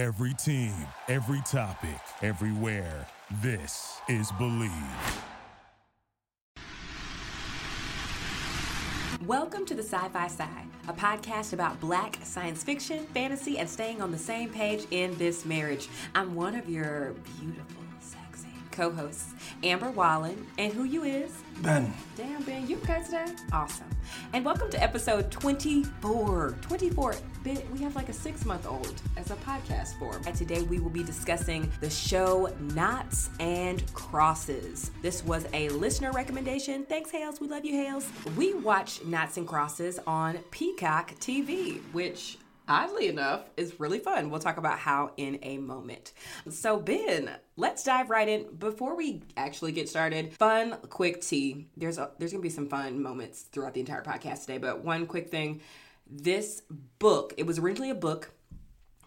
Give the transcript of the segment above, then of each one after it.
Every team, every topic, everywhere. This is Believe. Welcome to the Sci Fi Side, a podcast about black science fiction, fantasy, and staying on the same page in this marriage. I'm one of your beautiful, sexy co hosts, Amber Wallen, and who you is? Ben. Damn, Ben, you okay today? Awesome. And welcome to episode 24. 24. Ben, we have like a six month old as a podcast form. And today we will be discussing the show Naughts and Crosses. This was a listener recommendation. Thanks, Hales. We love you, Hales. We watched Naughts and Crosses on Peacock TV, which oddly enough, is really fun. We'll talk about how in a moment. So, Ben, let's dive right in. Before we actually get started, fun, quick tea. There's a, there's gonna be some fun moments throughout the entire podcast today, but one quick thing. This book, it was originally a book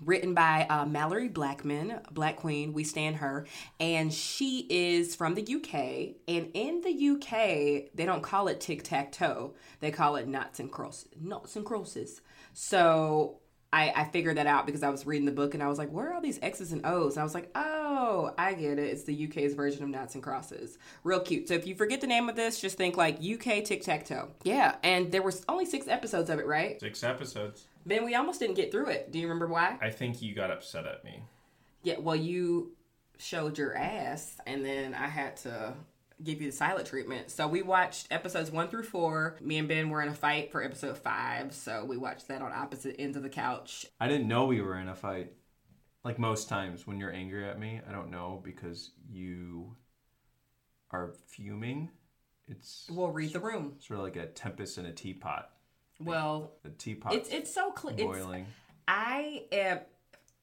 written by uh, Malorie Blackman, Black Queen. We stand her, and she is from the UK. And in the UK, they don't call it tic tac toe; they call it naughts and crosses. Naughts and crosses. So I, I figured that out because I was reading the book and I was like, where are all these X's and O's? And I was like, oh, I get it. It's the UK's version of Naughts and Crosses. Real cute. So if you forget the name of this, just think like UK tic tac toe. Yeah, and there was only six episodes of it, right? Six episodes. Ben, we almost didn't get through it. Do you remember why? I think you got upset at me. Yeah, well, you showed your ass, and then I had to give you the silent treatment. So we watched episodes one through four. Me and Ben were in a fight for episode five, so we watched that on opposite ends of the couch. I didn't know we were in a fight. Like most times when you're angry at me, I don't know because you are fuming. It's We'll read the room. sort of like a tempest in a teapot. Well, The teapot it's it's so clear. boiling. I am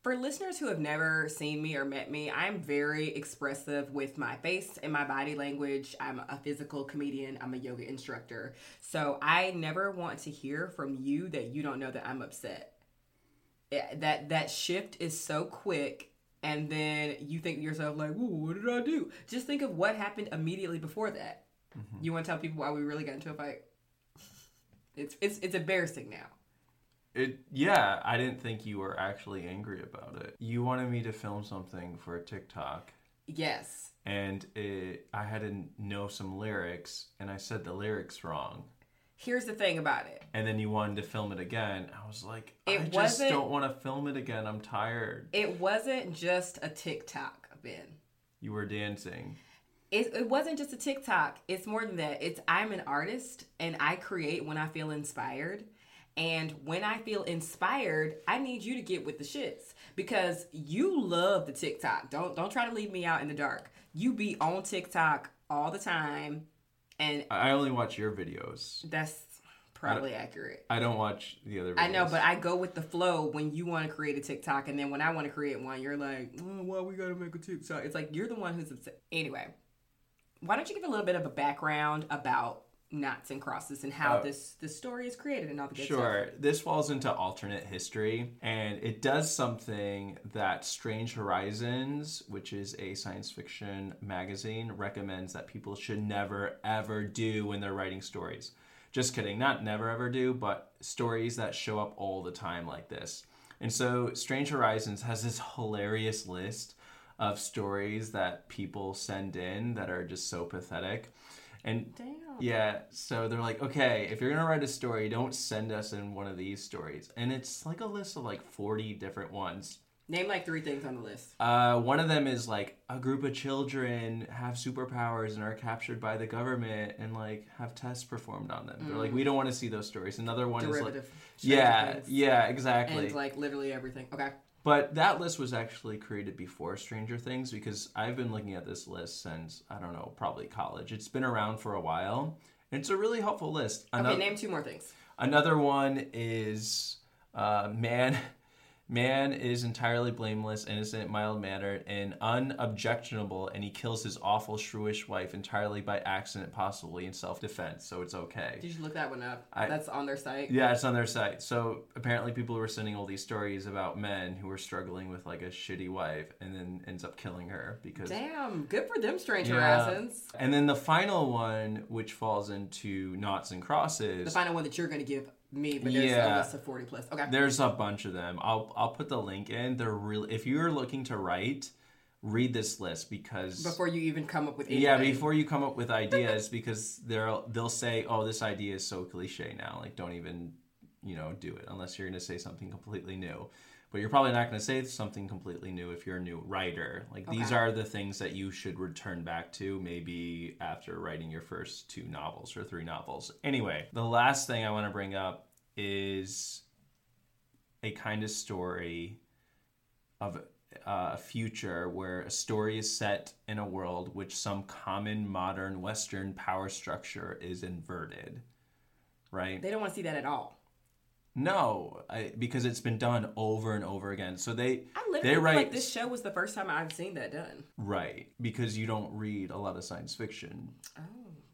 for listeners who have never seen me or met me, I'm very expressive with my face and my body language. I'm a physical comedian, I'm a yoga instructor. So I never want to hear from you that you don't know that I'm upset. That that shift is so quick and then you think to yourself like, what did I do?" Just think of what happened immediately before that. Mm-hmm. You want to tell people why we really got into a fight? It's it's it's embarrassing now. It yeah, I didn't think you were actually angry about it. You wanted me to film something for a TikTok Yes. and it, I had to know some lyrics and I said the lyrics wrong. Here's the thing about it. And then you wanted to film it again. I was like, It I just don't want to film it again. I'm tired. It wasn't just a TikTok, Ben. You were dancing. It, it wasn't just a TikTok. It's more than that. It's I'm an artist and I create when I feel inspired. And when I feel inspired, I need you to get with the shits because you love the TikTok. Don't don't try to leave me out in the dark. You be on TikTok all the time, and I only watch your videos. that's probably accurate. I don't watch the other videos. I know, but I go with the flow when you want to create a TikTok, and then when I want to create one, you're like, oh, "Why we gotta make a TikTok?" It's like you're the one who's upset. Anyway, why don't you give a little bit of a background about naughts and crosses and how Uh, this this story is created and all the good Sure. This falls into alternate history, and it does something that Strange Horizons, which is a science fiction magazine, recommends that people should never ever do when they're writing stories. Just kidding, not never ever do, but stories that show up all the time like this. And so Strange Horizons has this hilarious list of stories that people send in that are just so pathetic. And Damn. Yeah, so they're like, okay, if you're gonna write a story, don't send us in one of these stories. And it's like a list of like 40 different ones. Name like three things on the list. Uh, one of them is like a group of children have superpowers and are captured by the government and like have tests performed on them. They're like, we don't want to see those stories. Another one is like, yeah, Things. yeah, exactly. And like literally everything. Okay. But that list was actually created before Stranger Things because I've been looking at this list since I don't know, probably college. It's been around for a while. And it's a really helpful list. Okay. Another, Name two more things. another one is uh, man. Man is entirely blameless, innocent, mild mannered, and unobjectionable, and he kills his awful shrewish wife entirely by accident, possibly in self defense. So it's okay. Did you look that one up? I- That's on their site. Yeah, it's on their site. So apparently, people were sending all these stories about men who were struggling with like a shitty wife, and then ends up killing her because. Damn. Good for them, Strange Yeah. And then the final one, which falls into naughts and crosses. The final one that you're going to give me, but there's Yeah. a list of 40 plus. Okay. There's a bunch of them. I'll I'll put the link in. They're really if you're looking to write, read this list because Before you even come up with anything. yeah, before you come up with ideas because they'll they'll say, "Oh, this idea is so cliche now. Like don't even, you know, do it unless you're going to say something completely new." But you're probably not going to say something completely new if you're a new writer. Like these are the things that you should return back to maybe after writing your first two novels or three novels. Anyway, the last thing I want to bring up is a kind of story of uh, a future where a story is set in a world which some common modern Western power structure is inverted. Right? They don't want to see that at all. No, I, because it's been done over and over again. So they I literally they write like this show was the first time I've seen that done. right because you don't read a lot of science fiction. Oh.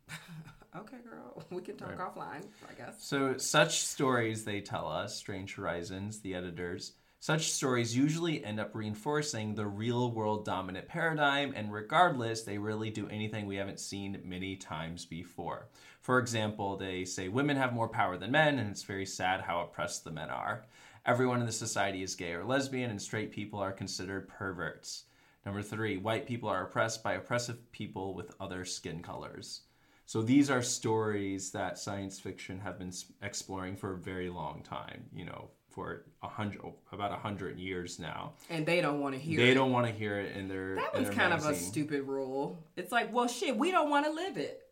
okay, girl. We can talk offline, I guess. So, such stories, they tell us, Strange Horizons, the editors, such stories usually end up reinforcing the real world dominant paradigm, and regardless, they really do anything we haven't seen many times before. For example, they say women have more power than men, and it's very sad how oppressed the men are. Everyone in the society is gay or lesbian, and straight people are considered perverts. Number three, white people are oppressed by oppressive people with other skin colors. So these are stories that science fiction have been exploring for a very long time. You know, for a hundred, about a hundred years now. And they don't want to hear They it. don't want to hear it in their. That was kind of a stupid rule. It's like, well, shit, we don't want to live it.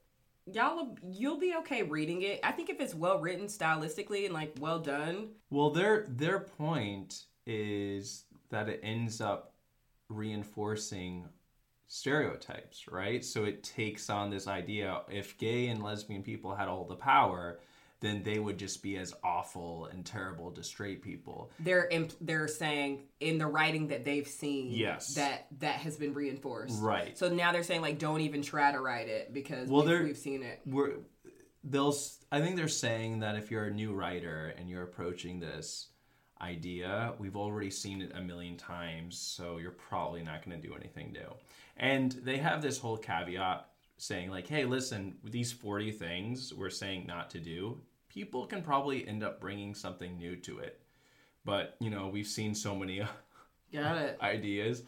Y'all, you'll be okay reading it. I think if it's well written stylistically and like well done, Well, their their point is that it ends up reinforcing stereotypes, right? So it takes on this idea if gay and lesbian people had all the power, then they would just be as awful and terrible to straight people. they're imp- they're saying in the writing that they've seen, Yes. that that has been reinforced. Right. So now they're saying like, don't even try to write it because Well, we've, we've seen it. we're they'll I think they're saying that if you're a new writer and you're approaching this idea we've already seen it a million times so you're probably not going to do anything new and they have this whole caveat saying like hey listen these 40 things we're saying not to do people can probably end up bringing something new to it but you know we've seen so many Got it. ideas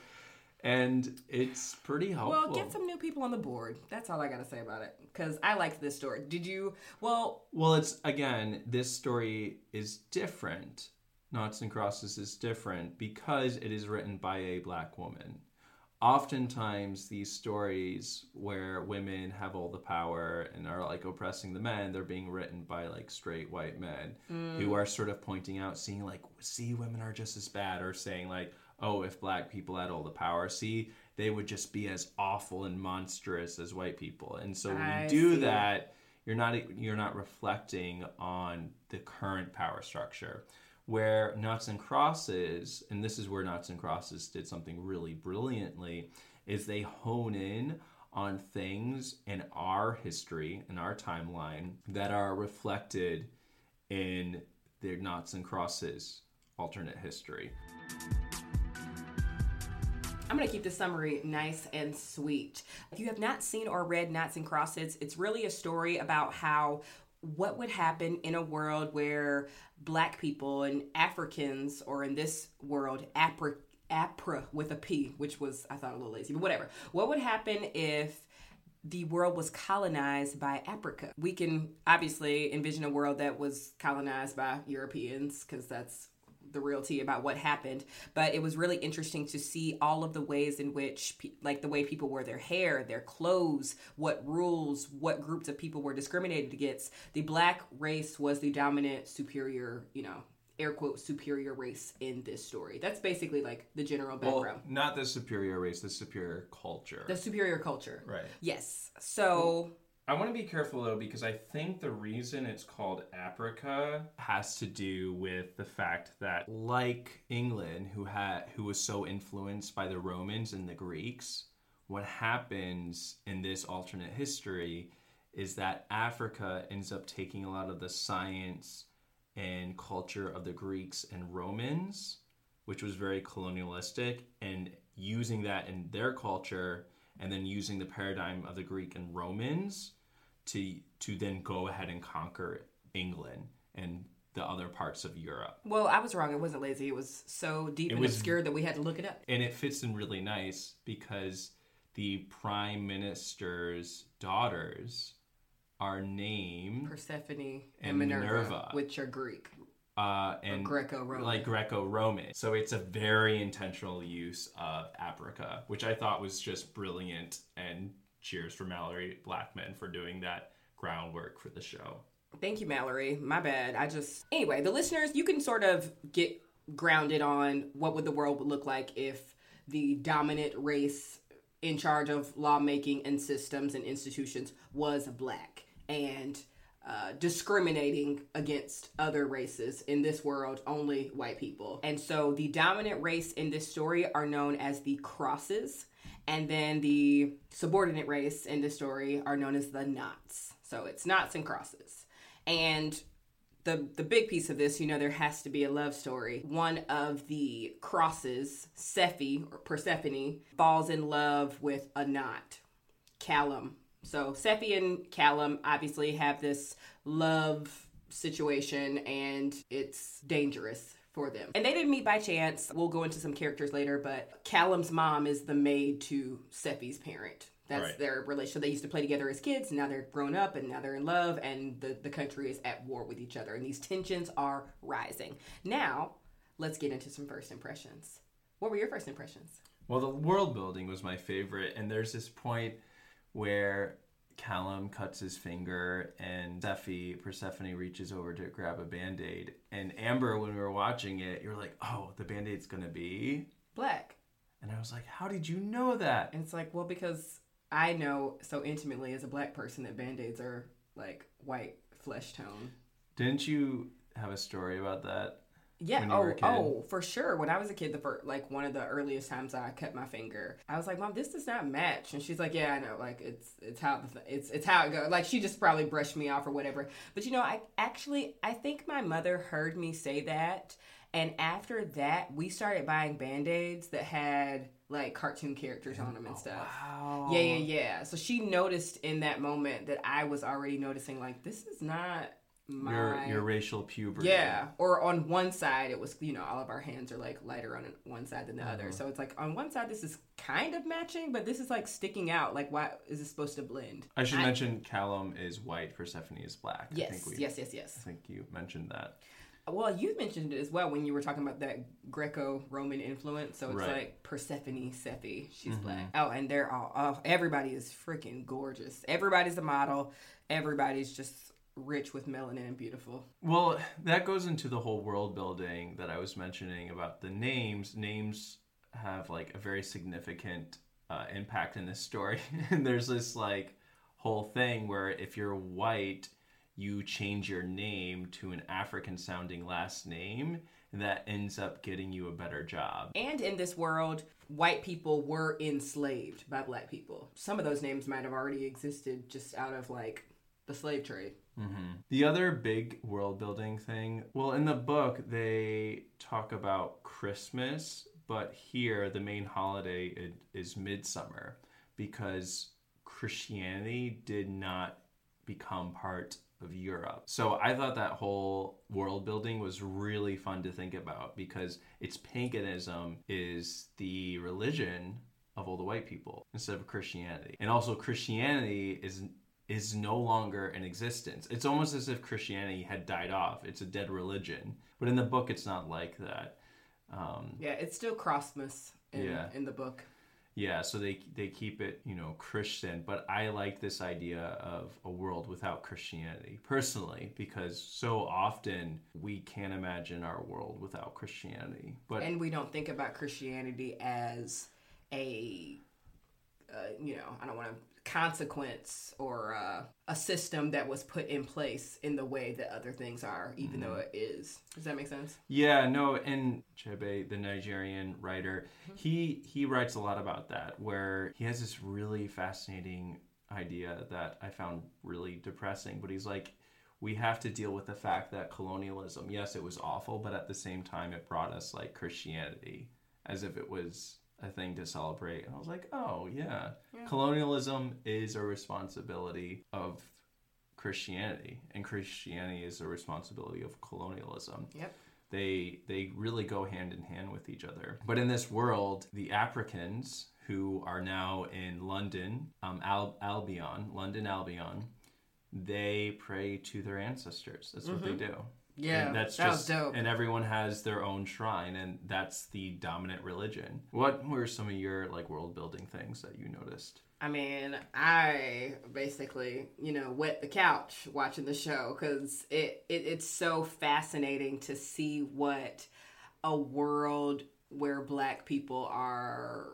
and it's pretty helpful Well, get some new people on the board. That's all I got to say about it. Because I liked this story. Did you? Well, Well, it's again, this story is different. Naughts and Crosses is different because it is written by a black woman. Oftentimes, these stories where women have all the power and are like oppressing the men, they're being written by like straight white men who mm. are sort of pointing out, seeing like, see, women are just as bad, or saying like, oh, if black people had all the power, see, they would just be as awful and monstrous as white people. And so when I you do see. that, you're not you're not reflecting on the current power structure where naughts and crosses and this is where naughts and crosses did something really brilliantly is they hone in on things in our history in our timeline that are reflected in their naughts and crosses alternate history I'm going to keep the summary nice and sweet. If you have not seen or read Naughts and Crosses, it's really a story about how what would happen in a world where black people and Africans, or in this world, Aprica, Aprica with a P, which was, I thought, a little lazy, but whatever. What would happen if the world was colonized by Africa? We can obviously envision a world that was colonized by Europeans, because that's the real tea about what happened but it was really interesting to see all of the ways in which pe- like the way people wore their hair their clothes what rules what groups of people were discriminated against. The black race was the dominant superior you know air quote superior race in this story. That's basically like the general well background. not the superior race the superior culture. The superior culture. Right. Yes. So I want to be careful though because I think the reason it's called Africa has to do with the fact that like England who had who was so influenced by the Romans and the Greeks what happens in this alternate history is that Africa ends up taking a lot of the science and culture of the Greeks and Romans which was very colonialistic and using that in their culture and then using the paradigm of the Greek and Romans to to then go ahead and conquer England and the other parts of Europe. Well, I was wrong. It wasn't lazy. It was so deep and was- obscure that we had to look it up. And it fits in really nice because the prime minister's daughters are named Persephone and, Minerva, Minerva. which are Greek. uh, and Greco-Roman. like Greco-Roman. So it's a very intentional use of Aprica, which I thought was just brilliant. And cheers for Malorie Blackman for doing that groundwork for the show. Thank you, Mallory. My bad. I just anyway, the listeners, you can sort of get grounded on what would the world look like if the dominant race in charge of lawmaking and systems and institutions was black and uh, discriminating against other races in this world only white people and so the dominant race in this story are known as the crosses and then the subordinate race in the story are known as the naughts so it's naughts and crosses and the the big piece of this, you know, there has to be a love story. One of the crosses, Sephi or Persephone, falls in love with a naught, Callum. So Sephi and Callum obviously have this love situation, and it's dangerous for them. And they didn't meet by chance. We'll go into some characters later, but Callum's mom is the maid to Sephi's parent. That's Right. their relationship. They used to play together as kids, and now they're grown up, and now they're in love, and the, the country is at war with each other, and these tensions are rising. Now, let's get into some first impressions. What were your first impressions? Well, the world building was my favorite, and there's this point where Callum cuts his finger, and Sephi, Persephone, reaches over to grab a band aid. And Amber, when we were watching it, you're like, "Oh, the band aid's gonna be," Black. and I was like, "How did you know that?" And it's like, well, because I know so intimately as a black person that band aids are like white flesh tone. Didn't you have a story about that? Yeah. oh, were a oh, kid? oh, for sure. When I was a kid, the first, like one of the earliest times I cut my finger, I was like, "Mom, this does not match." And she's like, "Yeah, I know. Like it's it's how the th- it's it's how it goes." Like she just probably brushed me off or whatever. But you know, I actually I think my mother heard me say that, and after that, we started buying band aids that had like cartoon characters on them and oh, stuff. Wow. Yeah, yeah, yeah. So she noticed in that moment that I was already noticing like this is not my Your your racial puberty. yeah, or on one side it was you know all of our hands are like lighter on one side than the other, uh-huh. so it's like on one side this is kind of matching, but this is like sticking out. Like why is this supposed to blend? I should mention Callum is white, Persephone is black. I Yes, we, yes, yes, yes. I think you mentioned that. Well, you mentioned it as well when you were talking about that Greco-Roman influence. So it's Right. like Persephone, Sephi, she's mm-hmm. black. Oh, and they're all, oh, everybody is freaking gorgeous. Everybody's a model. Everybody's just rich with melanin and beautiful. Well, that goes into the whole world building that I was mentioning about the names. Names have like a very significant uh, impact in this story. and there's this like whole thing where if you're white, you change your name to an African sounding last name, that ends up getting you a better job. And in this world, white people were enslaved by black people. Some of those names might have already existed just out of like the slave trade. Mm-hmm. The other big world building thing, well, in the book, they talk about Christmas, but here the main holiday i- is Midsummer because Christianity did not become part of Europe. So I thought that whole world building was really fun to think about because its paganism is the religion of all the white people instead of Christianity. And also Christianity is is no longer in existence. It's almost as if Christianity had died off. It's a dead religion. But in the book it's not like that. Um, Yeah, it's still Christmas in, Yeah. in the book. yeah, so they they keep it, you know, Christian, but I like this idea of a world without Christianity personally because so often we can't imagine our world without Christianity. But And we don't think about Christianity as a, uh, you know, I don't want to consequence or uh, a system that was put in place in the way that other things are, even though it is. Does that make sense? Yeah, no, and Achebe, the Nigerian writer, he he writes a lot about that, where he has this really fascinating idea that I found really depressing. But he's like, we have to deal with the fact that colonialism, yes, it was awful, but at the same time, it brought us like Christianity, as if it was a thing to celebrate. And I was like, oh yeah, colonialism is a responsibility of Christianity, and Christianity is a responsibility of colonialism. Yep. They they really go hand in hand with each other. But in this world, the Africans who are now in London, um, Al- Albion, London Albion, they pray to their ancestors. That's what they do. Yeah, And that's that was just dope. and everyone has their own shrine and that's the dominant religion. What were some of your like world building things that you noticed? I mean, I basically, you know, wet the couch watching the show because it, it it's so fascinating to see what a world where black people are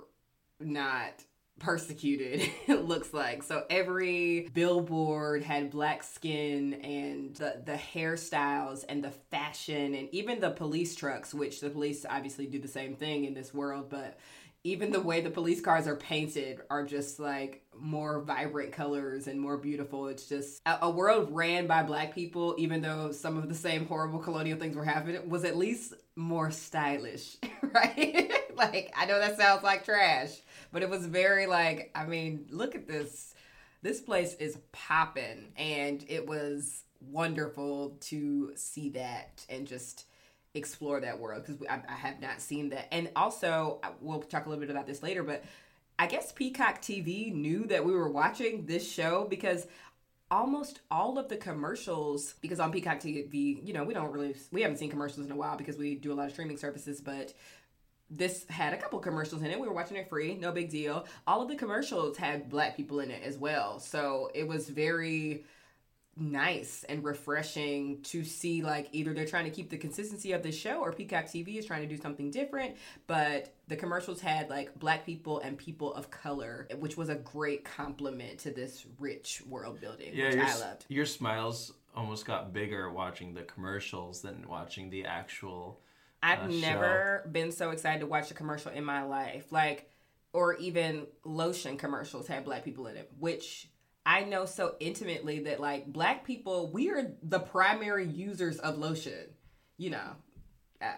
not persecuted it looks like. So every billboard had black skin and the the hairstyles and the fashion and even the police trucks, which the police obviously do the same thing in this world, but even the way the police cars are painted are just like more vibrant colors and more beautiful. It's just a, world ran by black people, even though some of the same horrible colonial things were happening, was at least more stylish, right? like, I know that sounds like trash, but it was very like, I mean, look at this. This place is popping, and it was wonderful to see that and just explore that world because I, I have not seen that. And also, we'll talk a little bit about this later, but I guess Peacock TV knew that we were watching this show because almost all of the commercials because on Peacock TV, you know, we don't really we haven't seen commercials in a while because we do a lot of streaming services, but this had a couple commercials in it. We were watching it free, no big deal. All of the commercials had black people in it as well. So it was very nice and refreshing to see like either they're trying to keep the consistency of the show or Peacock TV is trying to do something different, but the commercials had like black people and people of color, which was a great compliment to this rich world building, which your, I loved. your smiles almost got bigger watching the commercials than watching the actual I've uh, show. never been so excited to watch a commercial in my life. Like, or even lotion commercials had black people in it, which I know so intimately that like black people, we are the primary users of lotion. You know,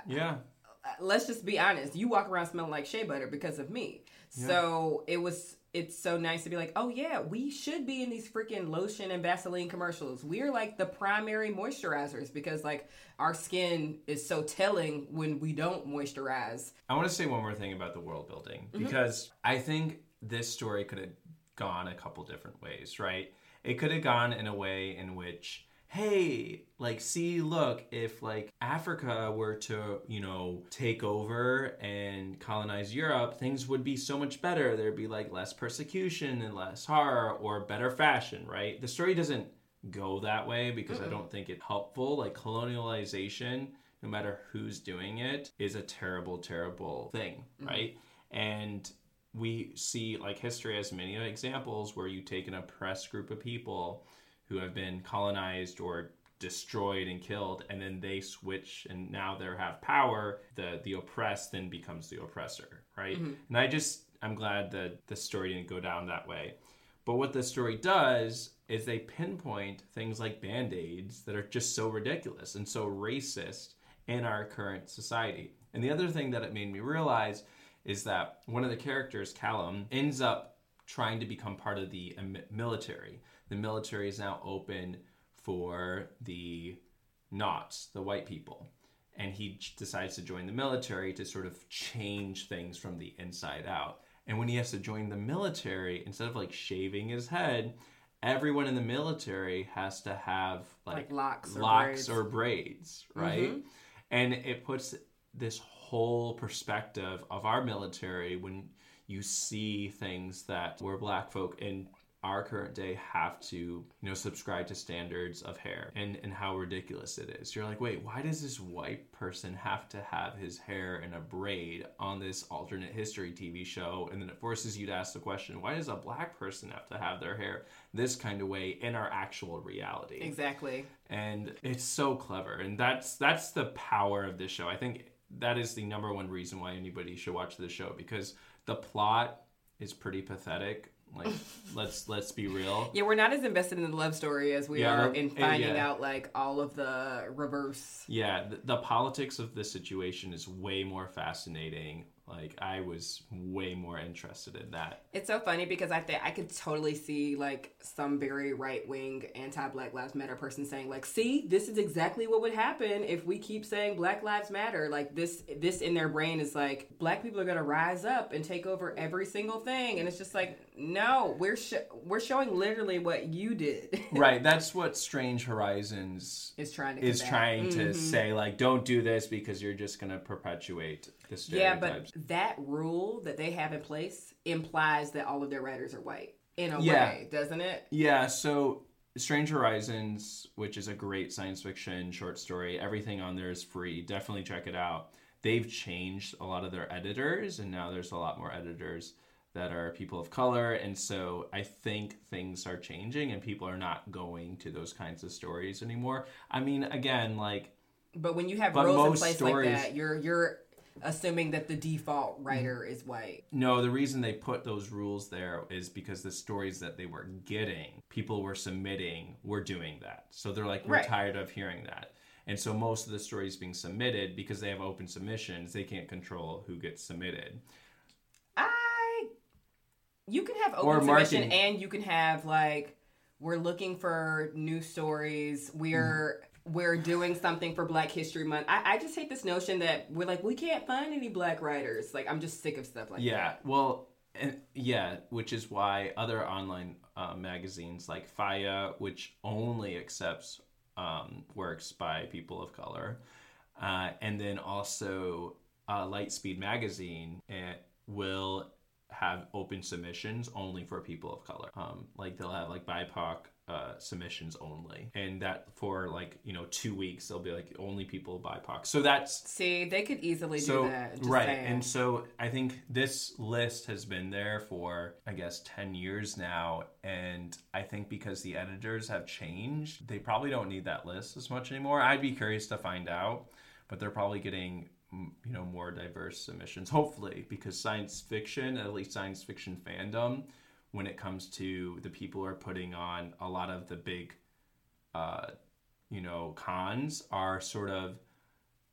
Yeah. uh, let's just be honest. You walk around smelling like shea butter because of me. So it was. It's so nice to be like, oh yeah, we should be in these freaking lotion and Vaseline commercials. We're like the primary moisturizers because like our skin is so telling when we don't moisturize. I want to say one more thing about the world building because I think this story could have gone a couple different ways, right? It could have gone in a way in which, hey, like, see, look, if like Africa were to, you know, take over and colonize Europe, things would be so much better. There'd be like less persecution and less horror or better fashion, right? The story doesn't go that way because I don't think it's helpful. Like, colonialization no matter who's doing it, is a terrible, terrible thing, mm-hmm. right? And we see like history has many examples where you take an oppressed group of people who have been colonized or destroyed and killed and then they switch and now they have power the the oppressed then becomes the oppressor right? Mm-hmm. And i just i'm glad that the story didn't go down that way. But what the story does is they pinpoint things like band-aids that are just so ridiculous and so racist in our current society. And the other thing that it made me realize is that one of the characters, Callum, ends up trying to become part of the military. The military is now open for the Naughts, the white people. And he decides to join the military to sort of change things from the inside out. And when he has to join the military, instead of like shaving his head, everyone in the military has to have like, Like locks or locks braids. or braids, right? Mm-hmm. And it puts this whole perspective of our military when you see things that where black folk in our current day have to, you know, subscribe to standards of hair and, and how ridiculous it is. You're like, wait, why does this white person have to have his hair in a braid on this alternate history TV show? And then it forces you to ask the question, why does a black person have to have their hair this kind of way in our actual reality? Exactly. and it's so clever and that's that's the power of this show i think that is the number one reason why anybody should watch this show because the plot is pretty pathetic like let's let's be real Yeah, we're not as invested in the love story as we Yeah, are in uh, finding yeah. out like all of the reverse. yeah the, the politics of this situation is way more fascinating Like I was way more interested in that. It's so funny because I think I could totally see like some very right wing anti Black Lives Matter person saying like, "See, this is exactly what would happen if we keep saying Black Lives Matter." Like this, this in their brain is like Black people are gonna rise up and take over every single thing, and it's just like, no, we're sh- we're showing literally what you did. right. That's what Strange Horizons is trying to is combat. trying to Mhm. say. Like, don't do this because you're just gonna perpetuate Yeah, but that rule that they have in place implies that all of their writers are white in a Yeah. way, doesn't it? Yeah, so Strange Horizons, which is a great science fiction short story, everything on there is free. Definitely check it out. They've changed a lot of their editors, and now there's a lot more editors that are people of color. And so I think things are changing, and people are not going to those kinds of stories anymore. I mean, again, like, But when you have But rules in place stories- like that, you're you're assuming that the default mm-hmm. writer is white. No, the reason they put those rules there is because the stories that they were getting, people were submitting, were doing that. So they're like, we're Right. tired of hearing that. And so most of the stories being submitted, because they have open submissions, they can't control who gets submitted. I you can have Or open submission marketing. and you can have like we're looking for new stories. We're mm-hmm. We're doing something for Black History Month. I, I just hate this notion that we're like we can't find any black writers. Like I'm just sick of stuff like yeah, that. well, and, yeah, which is why other online uh, magazines like FIYAH, which only accepts um, works by people of color, uh, and then also uh, Lightspeed magazine it will have open submissions only for people of color. Um, like they'll have like BIPOC uh, submissions only, and that for like you know two weeks they'll be like only people BIPOC. So that's See, they could easily so do that. right saying. and so i think this list has been there for i guess 10 years now and i think because the editors have changed they probably don't need that list as much anymore i'd be curious to find out but they're probably getting you know more diverse submissions hopefully because science fiction at least science fiction fandom when it comes to the people who are putting on a lot of the big uh you know cons are sort of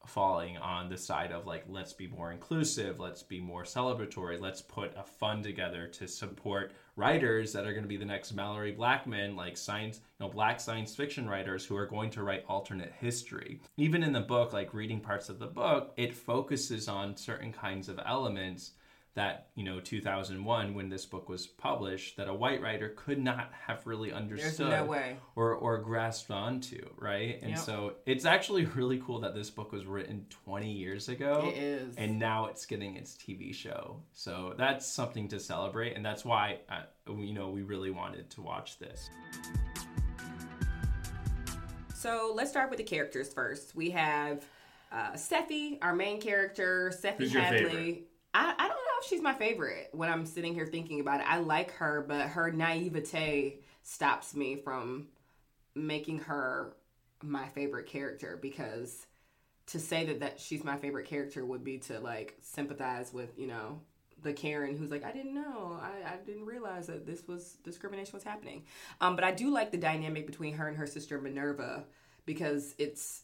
falling on the side of like let's be more inclusive let's be more celebratory let's put a fund together to support writers that are going to be the next malorie blackman like science you know black science fiction writers who are going to write alternate history. Even in the book like reading parts of the book it focuses on certain kinds of elements that you know 2001 when this book was published that a white writer could not have really understood no way. or or grasped onto right and Yep. so it's actually really cool that this book was written 20 years ago It is. and now it's getting its tv show so that's something to celebrate and that's why uh, you know we really wanted to watch this So let's start with the characters first. We have uh, Sephi, our main character. Sephi Who's your Hadley. I, I don't know she's my favorite when I'm sitting here thinking about it. I like her, but her naivete stops me from making her my favorite character because to say that, that she's my favorite character would be to like sympathize with, you know, the Karen who's like, I didn't know. I, I didn't realize that this was discrimination was happening. Um, but I do like the dynamic between her and her sister Minerva because it's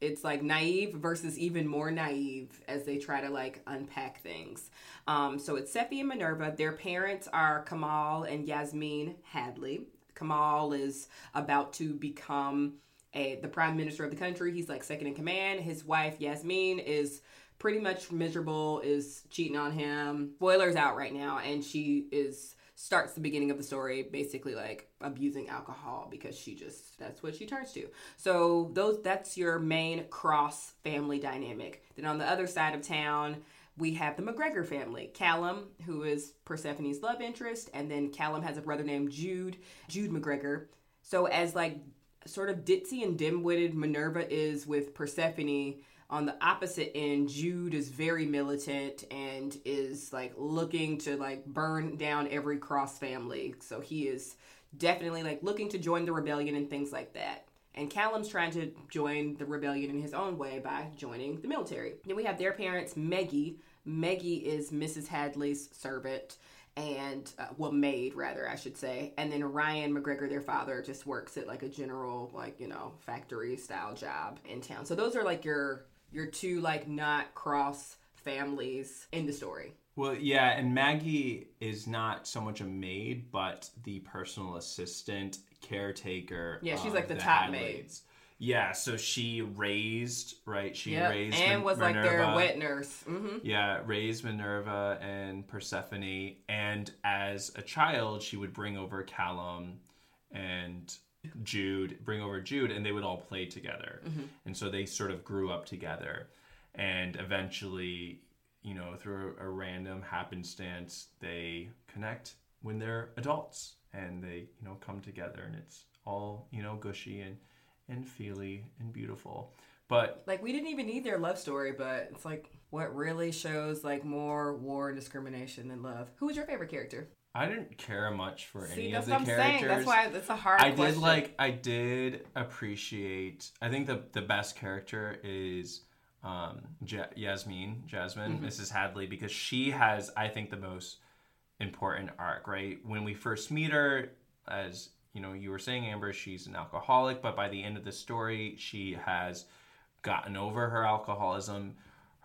it's like naive versus even more naive as they try to like unpack things. Um, so it's Sephi and Minerva. Their parents are Kamal and Yasmin Hadley. Kamal is about to become a the prime minister of the country. He's like second in command. His wife Yasmin is pretty much miserable, is cheating on him. Spoilers out right now, and she is starts the beginning of the story basically like abusing alcohol because she just that's what she turns to. So those that's your main cross family dynamic. Then on the other side of town, we have the McGregor family. Callum, who is Persephone's love interest, and then Callum has a brother named Jude, Jude McGregor. So as like sort of ditzy and dim-witted Minerva is with Persephone, on the opposite end, Jude is very militant and is like looking to like burn down every cross family. So he is definitely like looking to join the rebellion and things like that. And Callum's trying to join the rebellion in his own way by joining the military. Then we have their parents, Meggie. Meggie is Mrs. Hadley's servant and uh, well maid rather i should say and then ryan mcgregor their father just works at like a general like you know factory style job in town so those are like your your two like not cross families in the story. Well, yeah, and Maggie is not so much a maid, but the personal assistant, caretaker. Yeah, she's like the top Hadleys. Yeah, so she raised, right? She Yep. raised and Min- was like their wet nurse. hmm Yeah, raised Minerva and Persephone, and as a child, she would bring over Callum and Jude, bring over Jude, and they would all play together. Mm-hmm. And so they sort of grew up together, and eventually, you know, through a, a random happenstance, they connect when they're adults, and they, you know, come together, and it's all, you know, gushy and and feely and beautiful. But Like we didn't even need their love story, but it's like what really shows like more war and discrimination than love. Who was your favorite character? I didn't care much for See, any that's of what the I'm characters. saying. That's why it's a hard. I question. did like I did appreciate I think the the best character is um ja- Yasmin, Jasmine, Mm-hmm. Mrs. Hadley because she has I think the most important arc, right? When we first meet her as you know, you were saying Amber, she's an alcoholic, but by the end of the story, she has gotten over her alcoholism.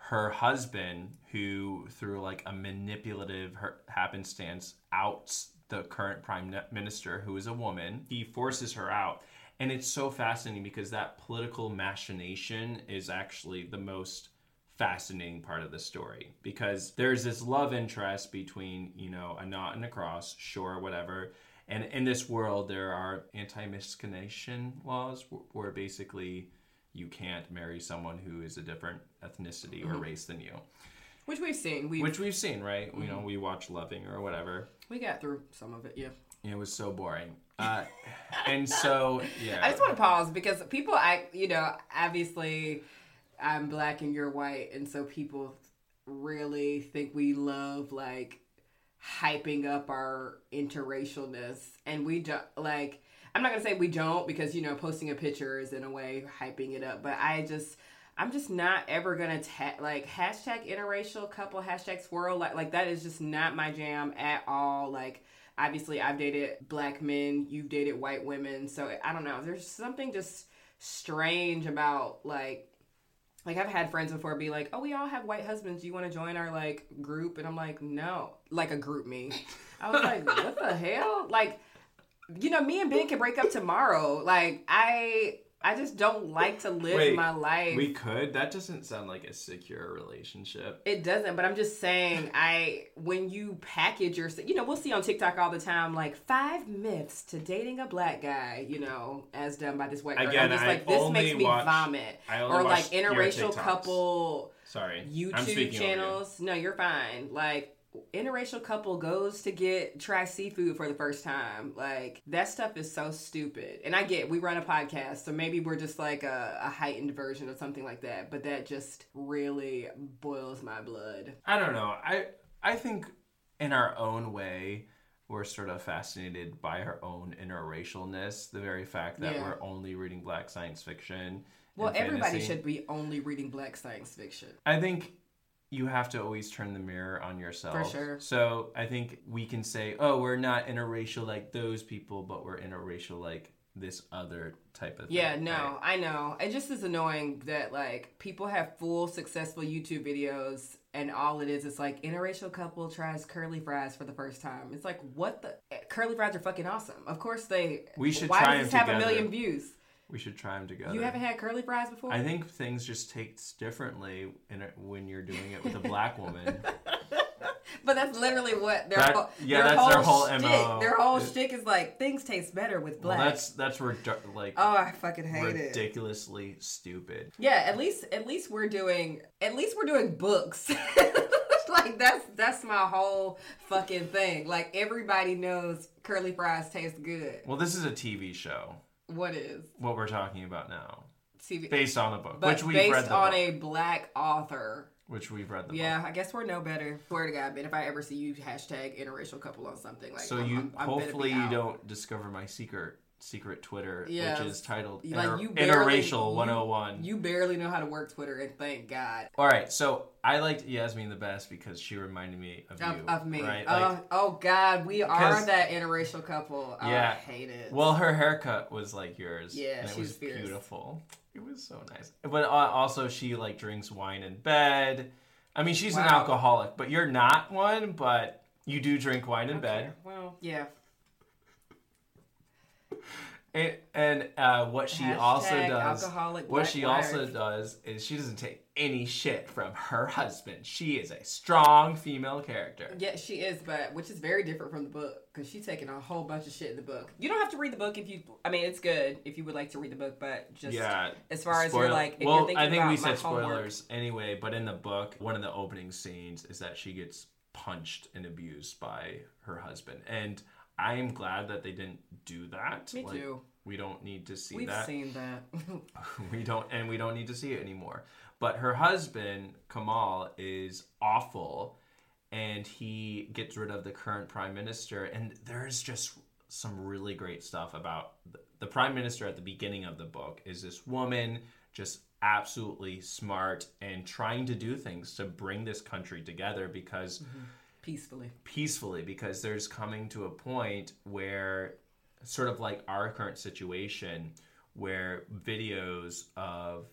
Her husband, who through like a manipulative happenstance outs the current prime minister, who is a woman, he forces her out. And it's so fascinating because that political machination is actually the most fascinating part of the story because there's this love interest between you know a naught and a cross sure whatever and in this world there are anti-miscegenation laws where basically you can't marry someone who is a different ethnicity or race than you which we've seen. We which we've seen right you know we watch loving or whatever we got through some of it. Yeah. it was so boring uh, and so yeah I just want to pause because people, I you know, obviously, I'm black and you're white, and so people really think we love like hyping up our interracialness, and we don't like. I'm not gonna say we don't because you know posting a picture is in a way hyping it up, but I just. I'm just not ever gonna ta- like hashtag interracial couple hashtag swirl like like that is just not my jam at all. Like obviously I've dated black men, you've dated white women, so I don't know. There's something just strange about like like I've had friends before be like, "Oh, we all have white husbands. Do you want to join our like group?" And I'm like, "No." Like a group me. I was like, "What the hell?" Like you know, me and Ben can break up tomorrow. Like I I just don't like to live Wait, my life. we could that doesn't sound like a secure relationship It doesn't, but I'm just saying, I when you package your, you know, we'll see on TikTok all the time, like five myths to dating a black guy, you know, as done by this white girl. Again, I'm just I like, this makes me watch- vomit. I only Or like interracial couple sorry YouTube over you. channels. No, you're fine. Like interracial couple goes to get try seafood for the first time. Like that stuff is so stupid. And I get we run a podcast, so maybe we're just like a, a heightened version of something like that. But that just really boils my blood. I don't know. I I think in our own way we're sort of fascinated by our own interracialness. The very fact that Yeah. we're only reading black science fiction. Well, everybody fantasy. should be only reading black science fiction. I think you have to always turn the mirror on yourself. For sure. So I think we can say, oh, we're not interracial like those people, but we're interracial like this other type of thing. Yeah, no, right? I know. It just is annoying that like people have full successful YouTube videos and all it is is like interracial couple tries curly fries for the first time. It's like what the curly fries are fucking awesome. Of course they. We should Why try does this them have a million views? We should try them together. You haven't had curly fries before? I think things just taste differently in it when you're doing it with a black woman. but that's literally what their That- whole, yeah, their that's whole their whole shtick. MO. Their whole It- shtick is like things taste better with well, black. that's that's ridic- like oh, I fucking hate it. ridiculously stupid. Yeah, at least at least we're doing at least we're doing books. like that's that's my whole fucking thing. Like everybody knows curly fries taste good. Well, this is a TV show. What is What we're talking about now, TV? based on a book, which we've based read the on book, a black author. which we've read the Yeah, I guess we're no better. Swear to God, man, if I ever see you hashtag interracial couple on something like. So I'm- you I'm- I'm hopefully you out. don't discover my secret secret Twitter, Yes. which is titled Like, Inter- you barely- Interracial 101. You barely know how to work Twitter, and thank God. All right, so I liked Yasmin the best because she reminded me of, Of, you, of me. Right? Oh, Like, oh God, we are that interracial couple. Oh, Yeah. I hate it. well, her haircut was like yours. Yeah, and it was was fierce. beautiful. It was so nice. But uh, also, she like drinks wine in bed. I mean, she's an alcoholic, but you're not one. But you do drink wine in bed. Well, yeah. And, and uh, what she also does, alcoholic what she also does is she doesn't take any shit from her husband. She is a strong female character. Yeah, she is, but which is very different from the book because she's taking a whole bunch of shit in the book. You don't have to read the book if you. I mean, it's good if you would like to read the book, but just yeah. as far as Spoil- you're like, if well, you're thinking I think about we said homework- spoilers anyway. But in the book, one of the opening scenes is that she gets punched and abused by her husband, and I am glad that they didn't do that. Me Like, too. We don't need to see We've that. seen that. we don't and we don't need to see it anymore but her husband kamal is awful and he gets rid of the current prime minister and there's just some really great stuff about the, the prime minister at the beginning of the book is this woman just absolutely smart and trying to do things to bring this country together because mm-hmm. Peacefully. peacefully because there's coming to a point where sort of like our current situation where videos of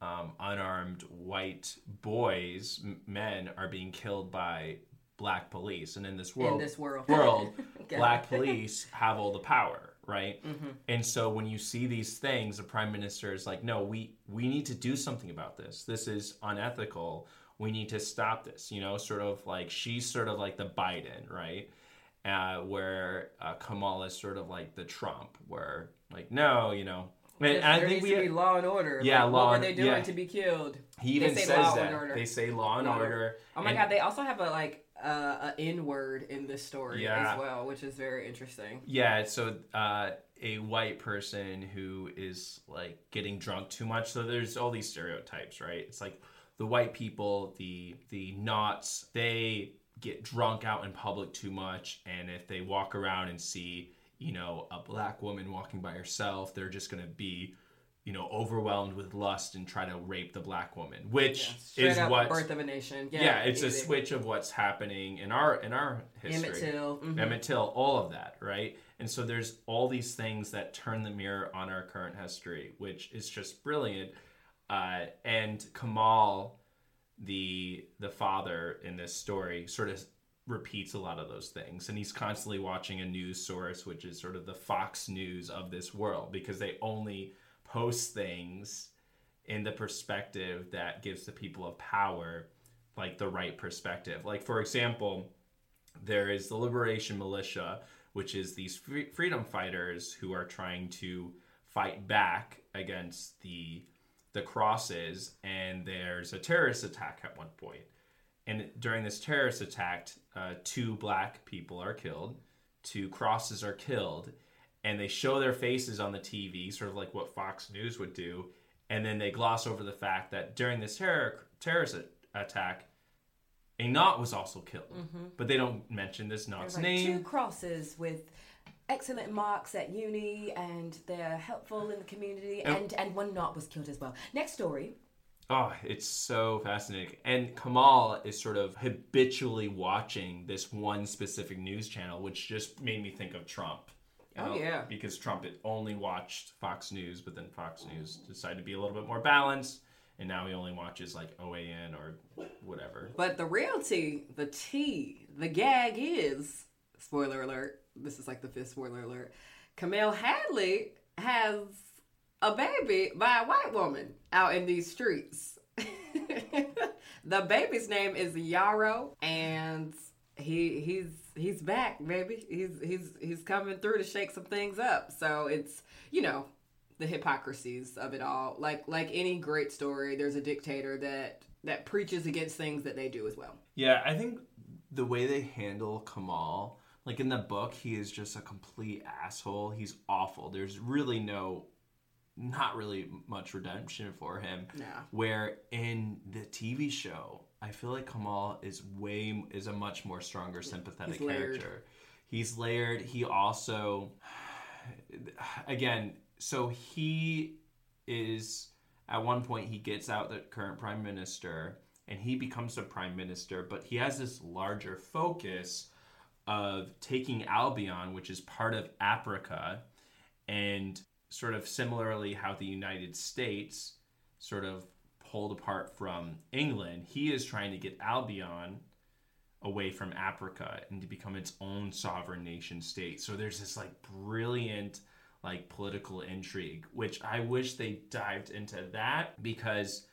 um, unarmed white boys m- men are being killed by black police and in this world in this world. world black police have all the power right Mm-hmm. and so when you see these things the prime minister is like no we we need to do something about this this is unethical we need to stop this you know sort of like she's sort of like the biden right uh, where uh, Kamal is sort of like the Trump, where like no, you know, and, I think we be law and order. Yeah, like, law What were and- they doing yeah. to be killed? he even say says law that and order. they say law and Law and order. Oh my and- god, they also have a like uh, a N word in this story Yeah. as well, which is very interesting. Yeah, so uh, a white person who is like getting drunk too much. So there's all these stereotypes, right? It's like the white people, the the naughts, they get drunk out in public too much, and if they walk around and see, you know, a black woman walking by herself, they're just gonna be, you know, overwhelmed with lust and try to rape the black woman, which Straight is what. Birth of a Nation. Yeah, yeah, it's a switch of what's happening in our in our history. Emmett Till. mhm. Emmett Till, all of that, right? And so there's all these things that turn the mirror on our current history, which is just brilliant. Uh, and Kamal, the the father in this story, sort of repeats a lot of those things, and he's constantly watching a news source, which is sort of the Fox News of this world, because they only post things in the perspective that gives the people of power like the right perspective. Like for example, there is the Liberation Militia, which is these free- freedom fighters who are trying to fight back against the the crosses and there's a terrorist attack at one point. And during this terrorist attack uh, two black people are killed two crosses are killed and they show their faces on the tv sort of like what fox news would do and then they gloss over the fact that during this terror terrorist attack a naught was also killed. But they don't mention this naught's Like name. two crosses with excellent marks at uni, and they're helpful in the community. Oh. And and one naught was killed as well. Next story. Oh, it's so fascinating. And Kamal is sort of habitually watching this one specific news channel, which just made me think of Trump. you Oh, yeah. Because Trump had only watched Fox News, but then Fox News decided to be a little bit more balanced. And now he only watches like OAN or whatever. But the real tea, the tea, the gag is spoiler alert. This is like the fifth spoiler alert. Kamal Hadley has a baby by a white woman out in these streets. the baby's name is Yarrow, and he he's he's back, baby. He's he's he's coming through to shake some things up. So it's you know the hypocrisies of it all. Like like any great story, there's a dictator that that preaches against things that they do as well. Yeah, I think the way they handle Kamal, like in the book, he is just a complete asshole. He's awful. There's really no, not really much redemption for him. No. Where in the TV show, I feel like Kamal is way is a much more stronger sympathetic He's character. He's layered. He also, again, so he is at one point he gets out the current prime minister and he becomes the prime minister, but he has this larger focus of taking Albion, which is part of Africa, and sort of similarly how the United States sort of pulled apart from England. He is trying to get Albion away from Africa and to become its own sovereign nation state. So there's this like brilliant like political intrigue, which I wish they dived into that because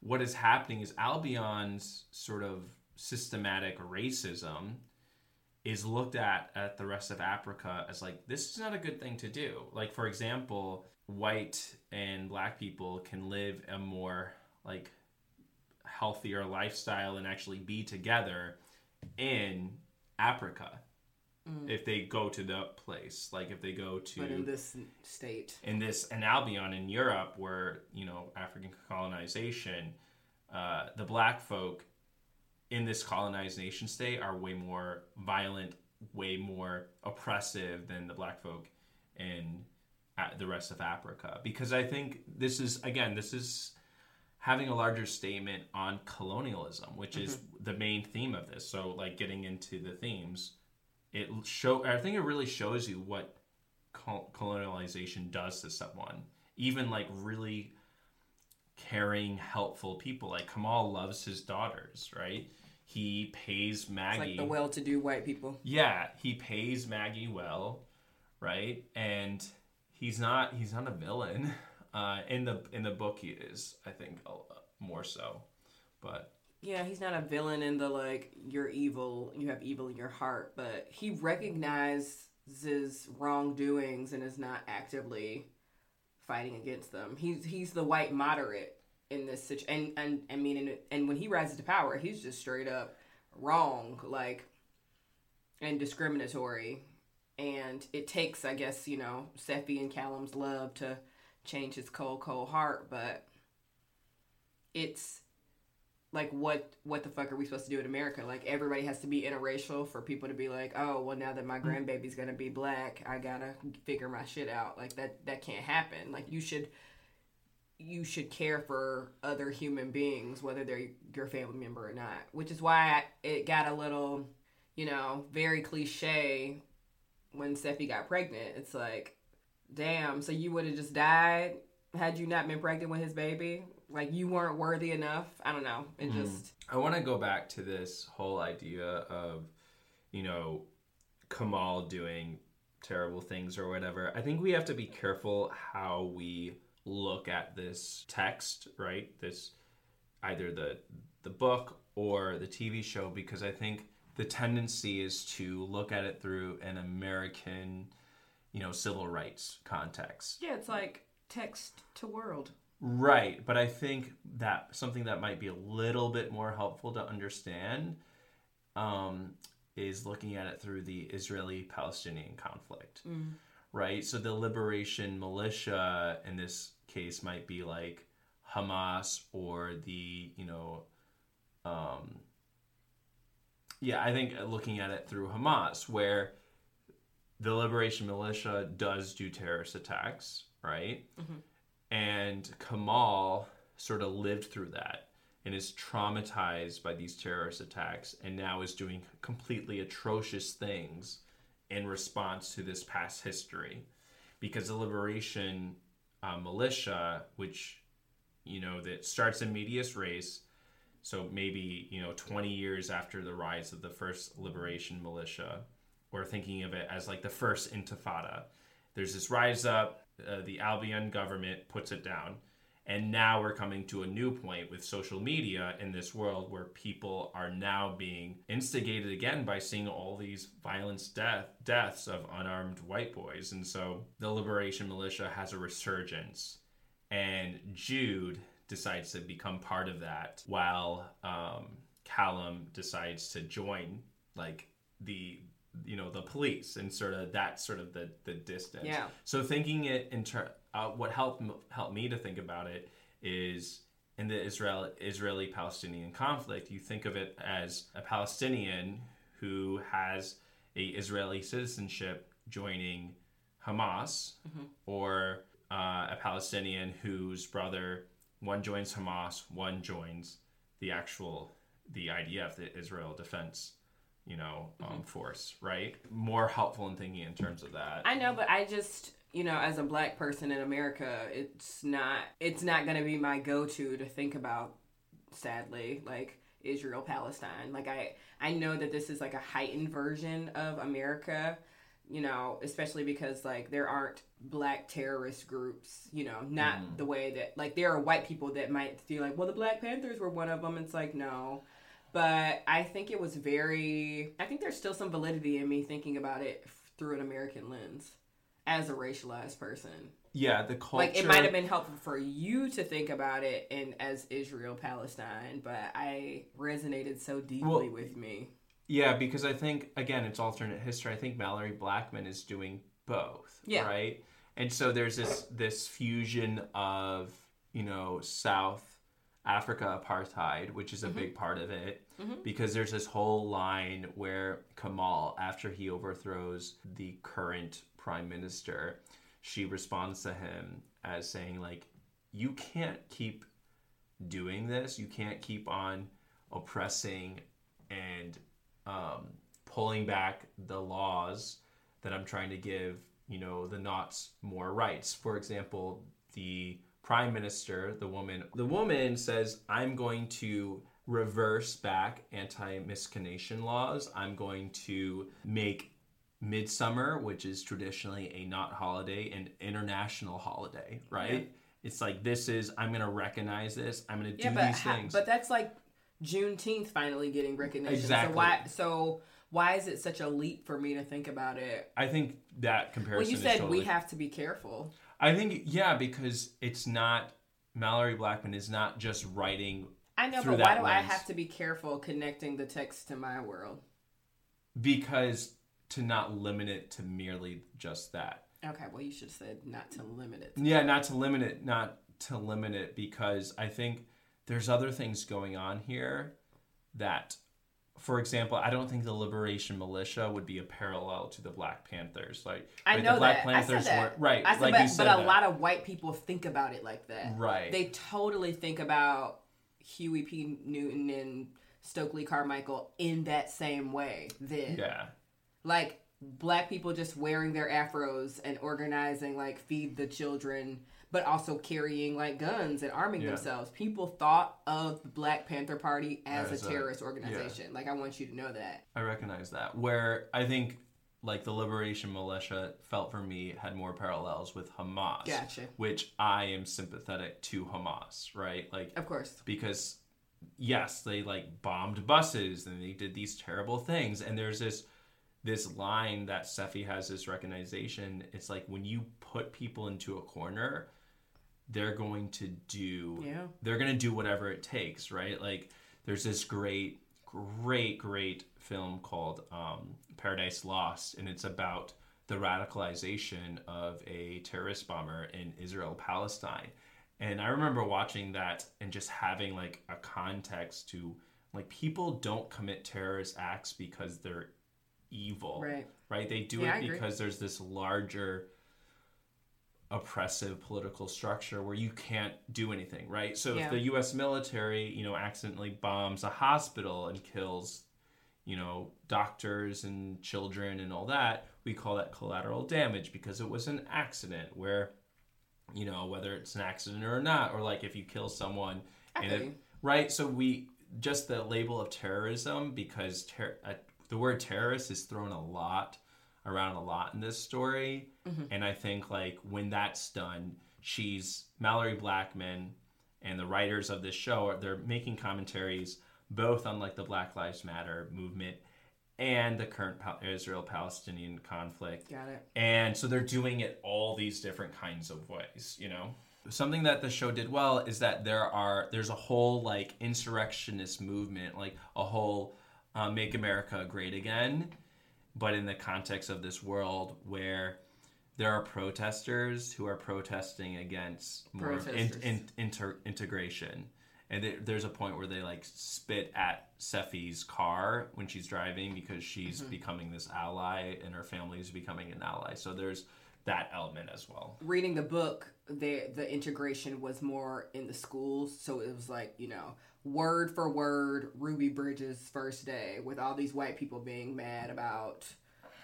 what is happening is Albion's sort of systematic racism is looked at at the rest of Africa as like this is not a good thing to do. Like for example, white and black people can live a more like healthier lifestyle and actually be together in Africa if they go to the place. Like if they go to But in this state, in this in Albion in Europe, where you know African colonization, uh, the black folk in this colonized nation state are way more violent, way more oppressive than the black folk in uh, the rest of Africa. Because I think this is again, this is having a larger statement on colonialism, which is the main theme of this. So, like getting into the themes, it show. I think it really shows you what col- colonialization does to someone. Even like really caring, helpful people. Like Kamal loves his daughters, right? He pays it's Maggie. like the well-to-do white people. Yeah, he pays Maggie well, right? And he's not he's not a villain. Uh, in the in the book, he is. I think more so, but Yeah, he's not a villain in the like you're evil, you have evil in your heart, but he recognizes wrongdoings and is not actively fighting against them. He's he's the white moderate in this situation, and and I mean, and, and when he rises to power, he's just straight up wrong, like and discriminatory. And it takes, I guess, you know, Sephy and Callum's love to change his cold, cold heart, but it's like what what the fuck are we supposed to do in America? Like everybody has to be interracial for people to be like, oh well, now that my grandbaby's gonna be black, I gotta figure my shit out. Like that that can't happen. Like you should you should care for other human beings, whether they're your family member or not. Which is why it got a little, you know, very cliche when Steffi got pregnant. It's like, damn, so you would have just died had you not been pregnant with his baby? Like you weren't worthy enough? I don't know. It mm-hmm. just I want to go back to this whole idea of, you know, Kamal doing terrible things or whatever. I think we have to be careful how we look at this text, right? This either the the book or the TV show because I think the tendency is to look at it through an American, you know, civil rights context. Yeah, it's like text to world. Right, but I think that something that might be a little bit more helpful to understand um, is looking at it through the Israeli-Palestinian conflict. Right, so the liberation militia and this case might be like Hamas or the you know, um, yeah, I think looking at it through Hamas, where the liberation militia does do terrorist attacks, right? And Kamal sort of lived through that and is traumatized by these terrorist attacks and now is doing completely atrocious things in response to this past history. Because the liberation uh, militia, which, you know, that starts in medias res, so maybe, you know, 20 years after the rise of the first liberation militia, or thinking of it as like the first intifada. There's this rise up, uh, the Albion government puts it down, and now we're coming to a new point with social media in this world where people are now being instigated again by seeing all these violence death deaths of unarmed white boys, and so the liberation militia has a resurgence, and Jude decides to become part of that, while um, Callum decides to join like the you know the police and sort of that sort of the the distance. Yeah. so thinking it in ter- uh, what helped helped me to think about it is in the Israel Israeli Palestinian conflict you think of it as a Palestinian who has a Israeli citizenship joining Hamas or uh, a Palestinian whose brother one joins Hamas one joins the actual the IDF the Israel Defense you know um, force right? More helpful in thinking in terms of that. I know, but I just you know, as a black person in America, it's not it's not going to be my go-to to think about sadly, like Israel Palestine. Like I I know that this is like a heightened version of America, you know, especially because like there aren't black terrorist groups, you know, not Mm. the way that like there are white people that might feel like, well, the Black Panthers were one of them. It's like no. But I think it was very I think there's still some validity in me thinking about it through an American lens as a racialized person. Yeah, the culture. Like it might have been helpful for you to think about it in as Israel Palestine, but I resonated so deeply Well, with me. Yeah, because I think again it's alternate history. I think Malorie Blackman is doing both. Yeah. Right. And so there's this this fusion of you know South Africa apartheid, which is a mm-hmm. big part of it, mm-hmm. because there's this whole line where Kamal, after he overthrows the current prime minister, she responds to him as saying like, "You can't keep doing this. You can't keep on oppressing and um, pulling back the laws that I'm trying to give, you know, the Naughts more rights. For example, the prime minister, the woman, the woman says, "I'm going to reverse back anti-miscegenation laws. I'm going to make midsummer, which is traditionally a naught holiday, an international holiday, right?" Yeah. It's like this is I'm gonna recognize this. I'm gonna do Yeah, but these ha- things. but that's like Juneteenth finally getting recognition. Exactly. So why so why is it such a leap for me to think about it? I think that comparison. Well, you said totally- we have to be careful. I think yeah, because it's not Malorie Blackman is not just writing I know, but why do I have to be careful connecting the text to my world? because to not limit it to merely just that. Okay, well, you should have said not to limit it. Yeah, not to limit it, not to limit it because I think there's other things going on here that for example, I don't think the Liberation Militia would be a parallel to the Black Panthers. Like, I right, know the Black that. I Panthers said that. weren't right. I said, like but, you said but a that. lot of white people think about it like that. Right. They totally think about Huey P. Newton and Stokely Carmichael in that same way. Then, yeah. Like black people just wearing their afros and organizing like feed the children but also carrying like guns and arming Yeah. themselves people thought of the black panther party as, As a a- terrorist organization like i want you to know that I recognize that. Where I think like the Liberation Militia felt for me had more parallels with Hamas. Gotcha. Which I am sympathetic to Hamas, right? Like of course because yes, they like bombed buses and they did these terrible things and there's this this line that Sephy has this recognition. It's like when you put people into a corner, they're going to do Yeah. they're going to do whatever it takes, right? Like there's this great great great film called um, Paradise Lost and it's about the radicalization of a terrorist bomber in Israel Palestine. And I remember watching that and just having like a context to like people don't commit terrorist acts because they're evil. Right. Right? They do Yeah, it because there's this larger oppressive political structure where you can't do anything, right? So Yeah. if the US military, you know, accidentally bombs a hospital and kills, you know, doctors and children and all that, we call that collateral damage because it was an accident where you know, whether it's an accident or not, or like if you kill someone, and it, right? So we just the label of terrorism because ter- uh, the word terrorist is thrown a lot around a lot in this story, Mm-hmm. and I think like when that's done, she's Malorie Blackman and the writers of this show are they're making commentaries both on like the Black Lives Matter movement and the current Pal- Israel-Palestinian conflict got it and so they're doing it all these different kinds of ways, you know. Something that the show did well is that there are there's a whole like insurrectionist movement, like a whole uh, "Make America Great Again," but in the context of this world where there are protesters who are protesting against more in, in, inter, integration. And there- there's a point where they like spit at Sephy's car when she's driving because she's Mm-hmm. becoming this ally and her family is becoming an ally. So there's that element as well. reading the book the the integration was more in the schools so it was like you know word for word ruby bridges first day with all these white people being mad about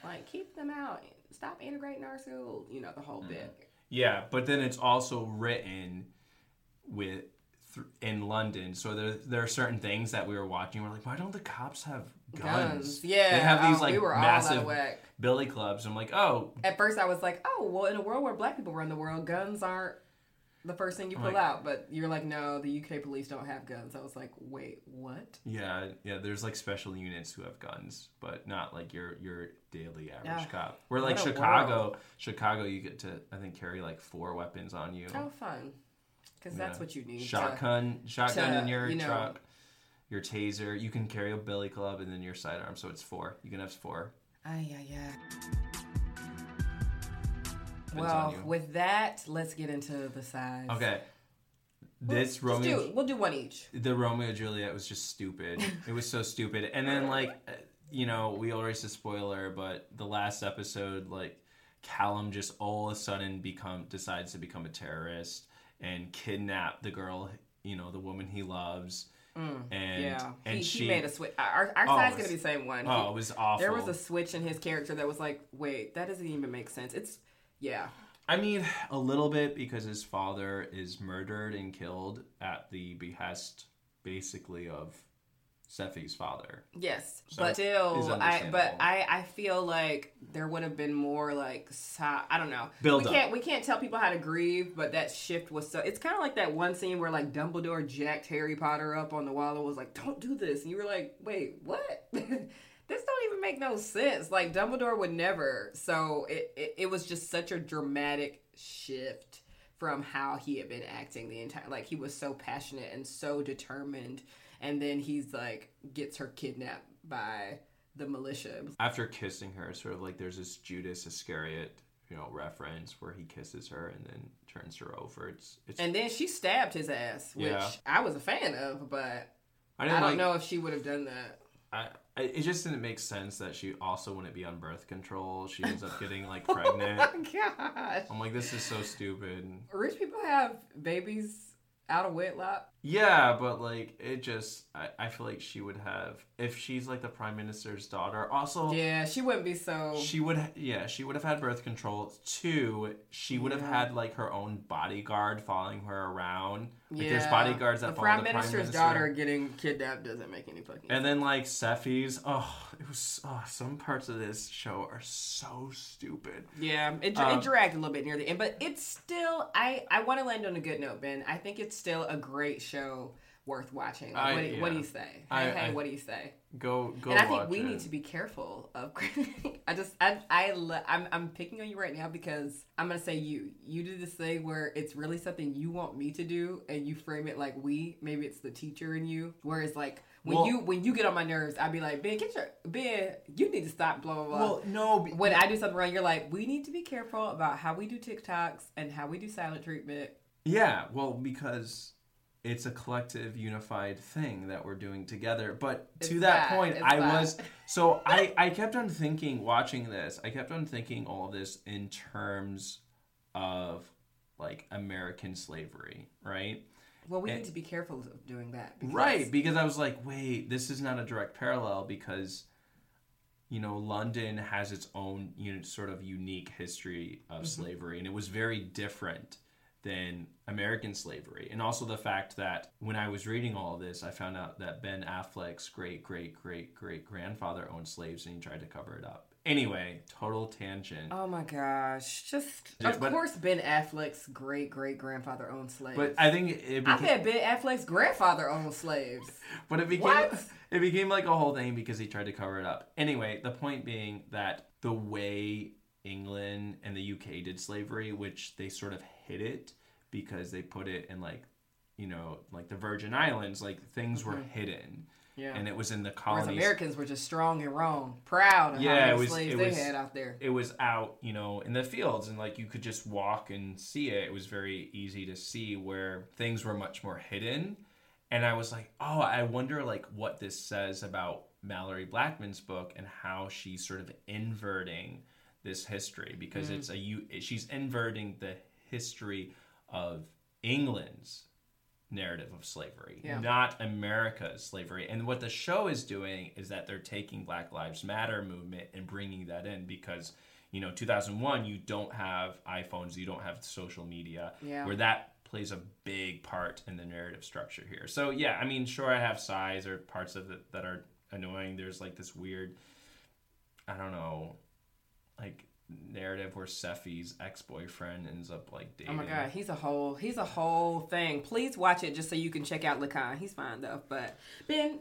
Like keep them out. Stop integrating our school. You know the whole mm-hmm. bit. Yeah, but then it's also written with th- in London. So there there are certain things that we were watching. We're like, why don't the cops have guns? Yeah, they have these oh, like we were all out of massive billy clubs. I'm like, oh, At first, I was like, oh, well, in a world where black people run the world, guns aren't the first thing you pull Like- out. But you're like, no, the UK police don't have guns. I was like, wait, what? yeah, yeah. There's like special units who have guns, but not like your your daily average Ah, cop. Where like Chicago, world. Chicago, you get to I think carry like four weapons on you. Oh, fun. Because that's Yeah. what you need. to- shotgun shotgun to, in your you know- truck your taser you can carry a billy club and then your sidearm so it's four you can have four Ay, ay, ay. Well, with that, let's get into the sides. okay this Just romeo do, we'll do one each. the romeo juliet was just stupid it was so stupid and then like uh, you know we already said spoiler but the last episode like callum just all of a sudden become decides to become a terrorist and kidnap the girl you know the woman he loves and Mm, Yeah, and he, she he made a switch. Our, our Oh, side's was- gonna be the same one. oh He- it was awful there was a switch in his character that was like, wait, that doesn't even make sense. It's yeah, I mean, a little bit because his father is murdered and killed at the behest, basically, of Sephy's father. yes, So but still, I but I I feel like there would have been more like I don't know. Build we up. can't we can't tell people how to grieve, but that shift was so. It's kind of like that one scene where like Dumbledore jacked Harry Potter up on the wall and was like, "Don't do this," and you were like, "Wait, what?" This don't even make no sense. Like Dumbledore would never. So it, it it was just such a dramatic shift from how he had been acting the entire like he was so passionate and so determined and then he's like gets her kidnapped by the militia. After kissing her, sort of like there's this Judas Iscariot, you know, reference where he kisses her and then turns her over. It's it's. And then she stabbed his ass, which Yeah. I was a fan of, but I I, don't like. know if she would have done that. I, it just didn't make sense that she also wouldn't be on birth control. She ends up getting like pregnant. Oh my gosh. I'm like, this is so stupid. Rich people have babies out of wedlock. Yeah, but like it just I, I feel like she would have if she's like the prime minister's daughter. Also Yeah, she wouldn't be so she would ha- yeah, she would have had birth control. Two, she would have Yeah. had like her own bodyguard following her around. Like there's bodyguards that the follow prime the minister's prime minister. daughter getting kidnapped doesn't make any fucking And then like Sephy's, oh, it was oh, some parts of this show are so stupid. Yeah, it, Um, it dragged a little bit near the end, but it's still. I I want to land on a good note, Ben. I think it's still a great show worth watching. Like, I- what, do, what do you say? I- hey, hey, I- what do you say? Go go and I think we it. need to be careful of. I just I I lo- I'm I'm picking on you right now because I'm gonna say you you do this thing where it's really something you want me to do and you frame it like we maybe it's the teacher in you whereas like when Well- you when you get on my nerves I'd be like Ben get your Ben you need to stop blah blah blah Well, no, when I do something wrong, you're like, we need to be careful about how we do TikToks and how we do silent treatment. Yeah, well, because it's a collective, unified thing that we're doing together. But It's to that bad, point, it's I bad. was so I I kept on thinking, watching this, I kept on thinking all of this in terms of like American slavery, right? Well, we And- need to be careful of doing that. because- Right, because I was like, wait, this is not a direct parallel because you know, London has its own you know, sort of unique history of Mm-hmm. slavery and it was very different than American slavery. And also the fact that when I was reading all of this, I found out that Ben Affleck's great great great great grandfather owned slaves and he tried to cover it up. Anyway, total tangent. Oh my gosh! Just of but- course, Ben Affleck's great great grandfather owned slaves. But I think it I bet Ben Affleck's grandfather owned slaves. But it became What? it became like a whole thing because he tried to cover it up. Anyway, the point being that the way England and the UK did slavery, which they sort of hid it because they put it in like you know like the Virgin Islands, like things were mm-hmm. hidden, Yeah. and it was in the Whereas colonies. Americans were just strong and wrong, proud of Yeah, how it many was- slaves it they was- had out there. it was out, you know, in the fields, and like you could just walk and see it. It was very easy to see where things were much more hidden. And I was like, oh, I wonder like what this says about Malorie Blackman's book and how she's sort of inverting this history because mm. it's a you she's inverting the history of England's narrative of slavery, Yeah. not America's slavery. And what the show is doing is that they're taking Black Lives Matter movement and bringing that in because you know 2001 you don't have iPhones, you don't have social media, Yeah. where that plays a big part in the narrative structure here. So yeah, I mean, sure, I have size or parts of it that are annoying. There's like this weird, I don't know, like narrative where Sephy's ex-boyfriend ends up like dating. Oh my god, he's a whole he's a whole thing. Please watch it just so you can check out Lekan. He's fine though. But Ben,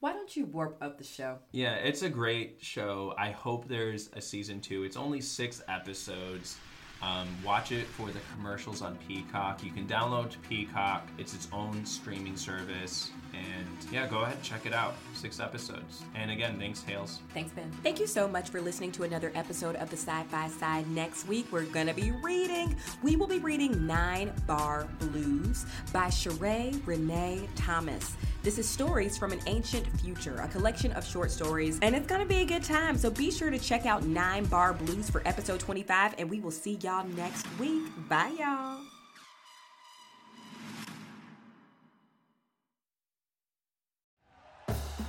why don't you warp up the show? Yeah, it's a great show. I hope there's a season two. It's only six episodes. Um, watch it for the commercials on Peacock. You can download Peacock. It's its own streaming service. And yeah, go ahead and check it out. Six episodes. And again, thanks, Hales. Thanks, Ben. Thank you so much for listening to another episode of the Side by Side. Next week, we're going to be reading. We will be reading Nine Bar Blues by Sheree Renee Thomas. This is Stories from an Ancient Future, a collection of short stories, and it's to be a good time. So be sure to check out Nine Bar Blues for episode 25, and we will see y'all next week. Bye, y'all.